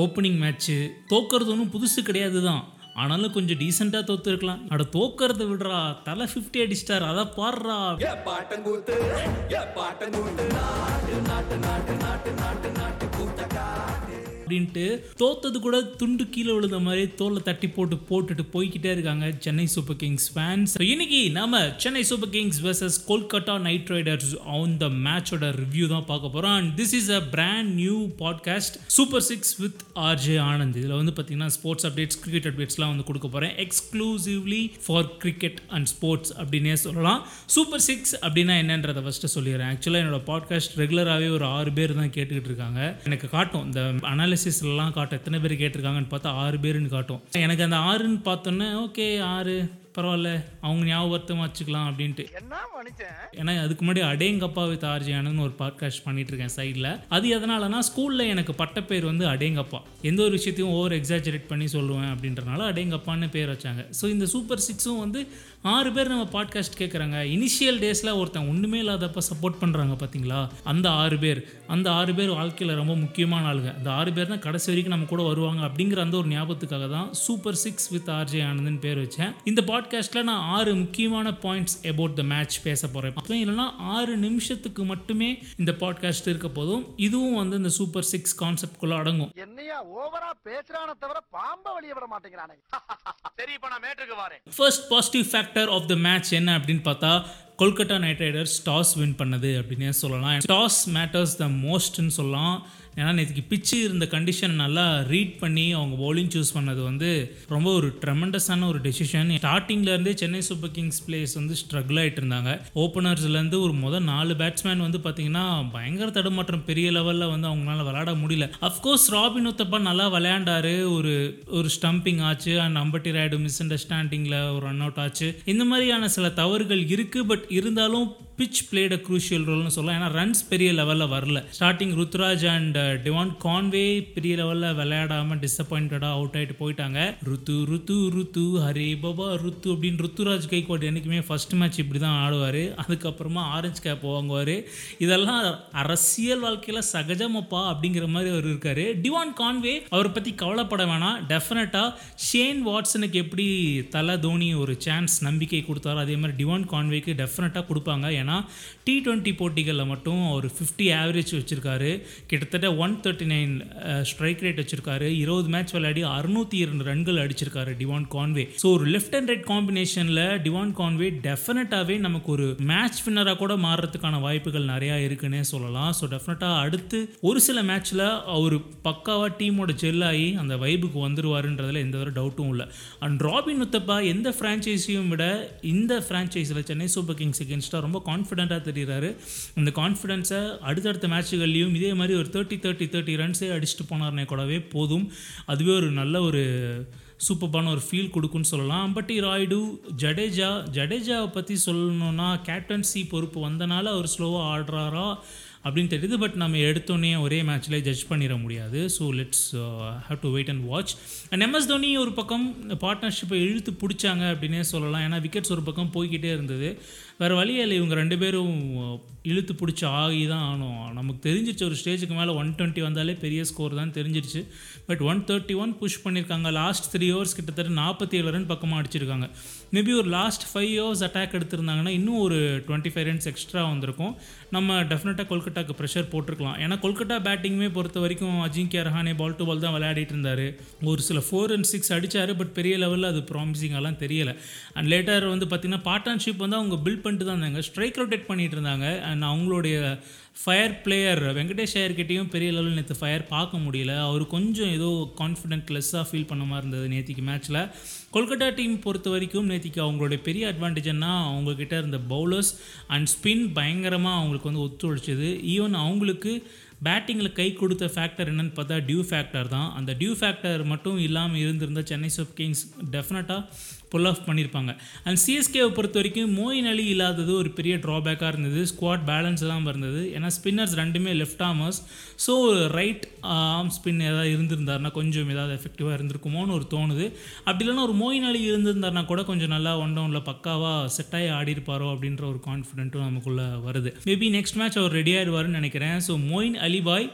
Opening match தோக்கிறது ஒன்றும் புதுசு கிடையாது தான் ஆனாலும் கொஞ்சம் டீசெண்டாக தோத்துருக்கலாம். அட தோக்கறத விடுறா. தலை ஃபிஃப்டி அடிச்சிட்டார். அதை பாடுறா. பாட்டங்கூத்து பாட்டங்கூத்து நாட்டு நாட்டு நாட்டு நாட்டு நாட்டு நாட்டு. அப்படின்ட்டு தோத்தது கூட துண்டு கீழே விழுந்த மாதிரி தோலை தட்டி போட்டு போட்டுட்டு போய்கிட்டே இருக்காங்க சென்னை சூப்பர் கிங்ஸ் ஃபேன்ஸ் இன்னைக்கு நாம Chennai super kings versus Kolkata knight riders on the மேட்சோட ரிவ்யூ தான் பார்க்க போறோம். And this is a brand new podcast super six with RJ Anand இதில் வந்து பார்த்தீங்கன்னா ஸ்போர்ட்ஸ் அப்டேட்ஸ் கிரிக்கெட் அப்டேட்ஸ்லாம் வந்து கொடுக்க போகிறேன் exclusively for cricket and sports அப்படின்னே சொல்லலாம். சூப்பர் சிக்ஸ் அப்படின்னா என்னன்றதை ஃபஸ்ட்டு சொல்லிடுறேன். ஆக்சுவலாக என்னோட பாட்காஸ்ட் ரெகுலராகவே ஒரு ஆறு பேர் தான் கேட்டுக்கிட்டு இருக்காங்க. எனக்கு காட்டும். இந்த அனாலிசிஸ்லாம் காட்டும். எத்தனை பேர் கேட்டிருக்காங்கன்னு பார்த்தா ஆறு பேருன்னு காட்டும். எனக்கு அந்த ஆறுன்னு பார்த்தோன்னே ஓகே ஆறு. பரவாயில்ல அவங்க ஞாபகத்தமாக வச்சுக்கலாம் அப்படின்ட்டு. ஏன்னா அதுக்கு முன்னாடி அடேங்கப்பா வித் ஆர்ஜியானு ஒரு பாட்காஸ்ட் பண்ணிட்டு இருக்கேன் சைடில் அது எதனாலனா ஸ்கூலில் எனக்கு பட்டப்பேர் வந்து அடேங்கப்பா எந்த ஒரு விஷயத்தையும் ஓவர் எக்ஸாஜரேட் பண்ணி சொல்லுவேன் அப்படின்றனால அடேங்கப்பான்னு பேர் வச்சாங்க. ஸோ இந்த சூப்பர் சிக்ஸும் வந்து ஆறு பேர் நம்ம பாட்காஸ்ட் கேட்குறாங்க இனிஷியல் டேஸில் ஒருத்தன் ஒன்றுமே இல்லாதப்ப சப்போர்ட் பண்ணுறாங்க பார்த்தீங்களா அந்த ஆறு பேர். அந்த ஆறு பேர் வாழ்க்கையில் ரொம்ப முக்கியமான ஆளுங்க. அந்த ஆறு பேர் தான் கடைசி வரைக்கும் நம்ம கூட வருவாங்க அப்படிங்கிற அந்த ஒரு ஞாபகத்துக்காக தான் சூப்பர் சிக்ஸ் வித் ஆர்ஜே ஆனந்த்னு பேர் வச்சேன். இந்த பாட்காஸ்ட்டில் நான் ஆறு முக்கியமான பாயிண்ட்ஸ் அபவுட் த மேட்ச் பேச போகிறேன் அதுவும் இல்லைன்னா ஆறு நிமிஷத்துக்கு மட்டுமே இந்த பாட்காஸ்ட் இருக்க போதும். இதுவும் வந்து இந்த சூப்பர் சிக்ஸ் கான்செப்ட்குள்ளே அடங்கும். என்னையா ஓவரா பேசுறான தவிர பாம்ப வெளிய விட மாட்டேங்கிறானே. சரி இப்ப நான் மேட்ருக்கு வரேன். First positive factor of the match என்ன அப்படின்னு பார்த்தா Kolkata knight riders toss win பண்ணது அப்படின்னே சொல்லலாம். டாஸ் மேட்டர்ஸ் த மோஸ்ட்னு சொல்லலாம். ஏன்னா நேற்றுக்கு பிச்சு இருந்த கண்டிஷன் நல்லா ரீட் பண்ணி அவங்க bowling சூஸ் பண்ணது வந்து ரொம்ப ஒரு ட்ரெமெண்டஸான ஒரு டெசிஷன் ஸ்டார்டிங்லேருந்தே சென்னை சூப்பர் கிங்ஸ் பிளேஸ் வந்து ஸ்ட்ரகிள் ஆகிட்டு இருந்தாங்க. ஓப்பனர்ஸ்லேருந்து ஒரு முதல் நாலு பேட்ஸ்மேன் வந்து பார்த்தீங்கன்னா பயங்கர தடுமாற்றம் பெரிய லெவலில் வந்து அவங்களால விளையாட முடியல. அஃப்கோர்ஸ் ராபின் உத்தப்பா நல்லா விளையாண்டாரு. ஒரு ஒரு ஸ்டம்பிங் ஆச்சு. அண்ட் அம்பட்டி ராய்டு மிஸ் அண்டர்ஸ்டாண்டிங்கில் ஒரு ரன் அவுட் ஆச்சு. இந்த மாதிரியான சில தவறுகள் இருக்குது பட் இருந்தாலும் பிச் பிளேட் அ குரூஷியல் ரோல்னு சொல்லலாம். ஏன்னா ரன்ஸ் பெரிய லெவலில் வரல. Starting Ruturaj and Devon Conway பெரிய லெவலில் விளையாடாமல் டிசப்பாயிண்டடாக அவுட் ஆகிட்டு போயிட்டாங்க. ருத்து ருத்து ருத்து ஹரே பாபா ருத்து அப்படின்னு ருத்துராஜ் கைக்வாட் என்றைக்குமே ஃபர்ஸ்ட் மேட்ச் இப்படி தான் ஆடுவார். அதுக்கப்புறமா ஆரஞ்சு கேப் வாங்குவார். இதெல்லாம் அரசியல் வாழ்க்கையில் சகஜமப்பா அப்படிங்கிற மாதிரி அவர் இருக்கார். டிவான் கான்வே அவரை பற்றி கவலைப்பட வேணாம். டெஃபினட்டாக ஷேன் வாட்சனுக்கு எப்படி தலை தோனி ஒரு சான்ஸ் நம்பிக்கை கொடுத்தாரோ அதே மாதிரி டிவான் கான்வேக்கு டெஃபினட்டாக கொடுப்பாங்க. ஏன்னா டி டுவெண்ட்டி போட்டிகளில் மட்டும் அவர் ஃபிஃப்டி ஆவரேஜ் வச்சுருக்காரு. கிட்டத்தட்ட one thirty nine strike rate வச்சுருக்காரு. இருபது மேட்ச் விளையாடி அறுநூத்தி இரண்டு ரன்கள் அடிச்சிருக்காரு டிவான் கான்வே. ஸோ ஒரு லெஃப்ட் அண்ட் ரைட் காம்பினேஷனில் டிவான் கான்வே டெஃபினட்டாகவே நமக்கு ஒரு மேட்ச் வின்னராக கூட மாறுறதுக்கான வாய்ப்புகள் நிறையா இருக்குன்னே சொல்லலாம். ஸோ டெஃபினட்டாக அடுத்து ஒரு சில மேட்ச்சில் அவர் பக்காவாக டீமோட ஜெல்லாகி அந்த வைபுக்கு வந்துருவாருன்றதுல எந்த ஒரு டவுட்டும் இல்லை. அண்ட் ராபின் உத்தப்பா எந்த ஃப்ரான்ச்சைஸியும் விட இந்த ஃப்ரான்ச்சைஸில் சென்னை சூப்பர் கிங்ஸ் எகென்ஸ்டாக ரொம்ப கான்ஃபிடென்ட்டாக தெரிகிறாரு அந்த கான்ஃபிடென்ஸை அடுத்தடுத்த மேட்சுகள்லேயும் இதே மாதிரி ஒரு தேர்ட்டி தேர்ட்டி தேர்ட்டி ரன்ஸே அடிச்சுட்டு போனார்னே கூடவே போதும். அதுவே ஒரு நல்ல ஒரு சூப்பர்பான ஒரு ஃபீல் கொடுக்குன்னு சொல்லலாம். பட் ராய்டு ஜடேஜா ஜடேஜாவை பற்றி சொல்லணும்னா கேப்டன்சி பொறுப்பு வந்தனால அவர் ஸ்லோவாக ஆடுறாரா அப்படின்னு தெரியுது. பட் நம்ம எடுத்தோன்னே ஒரே மேட்ச்சில் ஜட்ஜ் பண்ணிட முடியாது. So let's have to wait and watch and MS Dhoni ஒரு பக்கம் பார்ட்னர்ஷிப்பை இழுத்து பிடிச்சாங்க அப்படின்னே சொல்லலாம். ஏன்னா விக்கெட்ஸ் ஒரு பக்கம் போய்கிட்டே இருந்தது. வேறு வழியே இல்லை. இவங்க ரெண்டு பேரும் இழுத்து பிடிச்சி ஆகி தான் ஆனோம். நமக்கு தெரிஞ்சிச்சு ஒரு ஸ்டேஜுக்கு மேலே ஒன் டுவெண்ட்டி வந்தாலே பெரிய ஸ்கோர் தான் தெரிஞ்சிருச்சு. But one thirty one push பண்ணியிருக்காங்க லாஸ்ட் த்ரீ ஹவர்ஸ் கிட்டத்தட்ட நாற்பத்தி ஏழு ரன் பக்கமாக அடிச்சிருக்காங்க. மேபி ஒரு லாஸ்ட் ஃபைவ் ஓவர்ஸ் அட்டாக் எடுத்திருந்தாங்கன்னா இன்னும் ஒரு டுவெண்ட்டி ஃபைவ் ரன்ஸ் எக்ஸ்ட்ரா வந்திருக்கும். நம்ம டெஃபினட்டாக கொல்கட்டாக்கு ப்ரெஷர் போட்டிருக்கலாம். ஏன்னா கொல்கட்டா பேட்டிங்குமே பொறுத்த வரைக்கும் Ajinkya Rahane ball to ball தான் விளையாடிட்டு இருந்தார். ஒரு சில ஃபோர் அண்ட் சிக்ஸ் அடித்தார் பட் பெரிய லெவலில் அது ப்ராமிசிங்காலாம் தெரியல. அண்ட் லேட்டர் வந்து பார்த்திங்கன்னா பார்ட்னர்ஷிப் வந்து அவங்க பில்ட் பண்ணிட்டு தான் இருந்தாங்க. ஸ்ட்ரைக் ரொட்டேட் பண்ணிட்டு இருந்தாங்க. அண்ட் அவங்களுடைய ஃபயர் பிளேயர் வெங்கடேஷ் ஐயர்கிட்டையும் பெரிய லெவலில் நேற்று ஃபயர் பார்க்க முடியல. அவர் கொஞ்சம் ஏதோ கான்ஃபிடென்ட் லெஸ்ஸாக ஃபீல் பண்ண மாதிரி இருந்தது நேற்றுக்கு மேட்ச்சில் கொல்கட்டா டீம் பொறுத்த வரைக்கும் நேற்றுக்கு அவங்களுடைய பெரிய அட்வான்டேஜ்னா அவங்கக்கிட்ட இருந்த பவுலர்ஸ் அண்ட் ஸ்பின் பயங்கரமாக அவங்களுக்கு வந்து ஒத்துழைச்சது. ஈவன் அவங்களுக்கு பேட்டிங்கில் கை கொடுத்த ஃபேக்டர் என்னென்னு பார்த்தா டியூ ஃபேக்டர் தான். அந்த டியூ ஃபேக்டர் மட்டும் இல்லாமல் இருந்திருந்தால் சென்னை சூப்பர் கிங்ஸ் டெஃபினட்டாக புல் ஆஃப் பண்ணியிருப்பாங்க. அண்ட் சிஎஸ்கேவை பொறுத்த வரைக்கும் மோயின் அலி இல்லாதது ஒரு பெரிய ட்ராபேக்காக இருந்தது. ஸ்குவாட் பேலன்ஸ் தான் இருந்தது. ஏன்னா ஸ்பின்னர்ஸ் ரெண்டுமே left armers so right arm spin ஏதாவது இருந்திருந்தாருன்னா கொஞ்சம் ஏதாவது எஃபெக்டிவாக இருந்திருக்குமோன்னு ஒரு தோணுது. அப்படி இல்லைன்னா ஒரு மோயின் அலி இருந்திருந்தாருனா கூட கொஞ்சம் நல்லா ஒன் டவுனில் பக்காவாக செட்டாகி ஆடி இருப்பாரோ அப்படின்ற ஒரு கான்ஃபிடென்ட்டும் நமக்குள்ளே வருது. மேபி நெக்ஸ்ட் மேட்ச் அவர் ரெடி ஆயிடுவாருன்னு நினைக்கிறேன். So Moeen Ali Boy.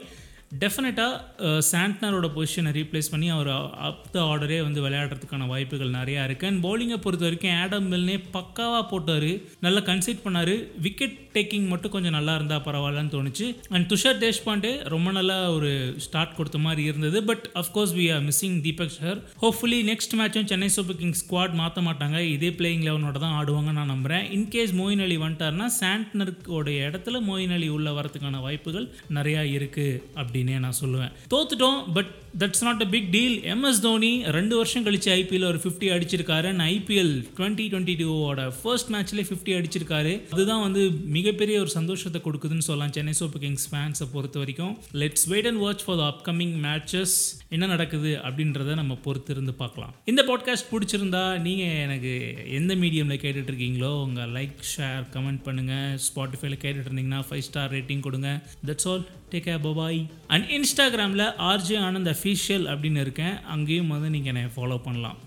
டெஃபினட்டாக சாண்ட்னரோட பொசிஷனை ரீப்ளேஸ் பண்ணி அவர் அப் த ஆர்டரே வந்து விளையாடுறதுக்கான வாய்ப்புகள் நிறையா இருக்குது அண்ட் பவுலிங்கை பொறுத்த வரைக்கும் ஆடம் மில்னே பக்காவாக போட்டார். நல்லா கன்சிட் பண்ணார். விக்கெட் டேக்கிங் மட்டும் கொஞ்சம் நல்லா இருந்தால் பரவாயில்லன்னு தோணுச்சு. அண்ட் துஷார் தேஷ்பாண்டே ரொம்ப நல்லா ஒரு ஸ்டார்ட் கொடுத்த மாதிரி இருந்தது. But of course we are missing Deepak Chahar hopefully next மேட்சும் சென்னை சூப்பர் கிங்ஸ் ஸ்குவாட் மாற்ற மாட்டாங்க. இதே பிளேயிங் லெவனோட தான் ஆடுவாங்க நான் நம்புகிறேன் இன்கேஸ் மோயின் அலி வந்துட்டார்னா சாண்ட்னருக்கோட இடத்துல மோயின் அலி உள்ள வரதுக்கான வாய்ப்புகள் நிறையா இருக்குது அப்படி நான் சொல்லுவேன். தோத்துட்டோம் but that's not a big deal MS Dhoni ரெண்டு வருஷம் கழிச்சு ஐபிஎல் ஒரு ஃபிஃப்டி அடிச்சிருக்காரு அண்ட் ஐபிஎல் டுவெண்ட்டி டுவெண்ட்டி டூவோட ஃபர்ஸ்ட் மேட்ச்லேயே ஃபிஃப்டி அடிச்சிருக்காரு அதுதான் வந்து மிகப்பெரிய ஒரு சந்தோஷத்தை கொடுக்குதுன்னு சொல்லலாம் சென்னை சூப்பர் கிங்ஸ் ஃபேன்ஸை பொறுத்த வரைக்கும் let's wait and watch for the upcoming matches என்ன நடக்குது அப்படின்றத நம்ம பொறுத்து இருந்து பார்க்கலாம் இந்த பாட்காஸ்ட் பிடிச்சிருந்தா நீங்கள் எனக்கு எந்த மீடியமில் கேட்டுட்டு இருக்கீங்களோ உங்கள் லைக் ஷேர் கமெண்ட் பண்ணுங்கள் ஸ்பாட்டிஃபைல கேட்டுட்டு இருந்தீங்கன்னா ஃபைவ் ஸ்டார் ரேட்டிங் கொடுங்க that's all take care bye bye and இன்ஸ்டாகிராமில் ஆர்ஜே ஆனந்த் அஃபீஷியல் அப்படின்னு இருக்கேன். அங்கேயும் வந்து நீங்கள் என்னை ஃபாலோ பண்ணலாம்.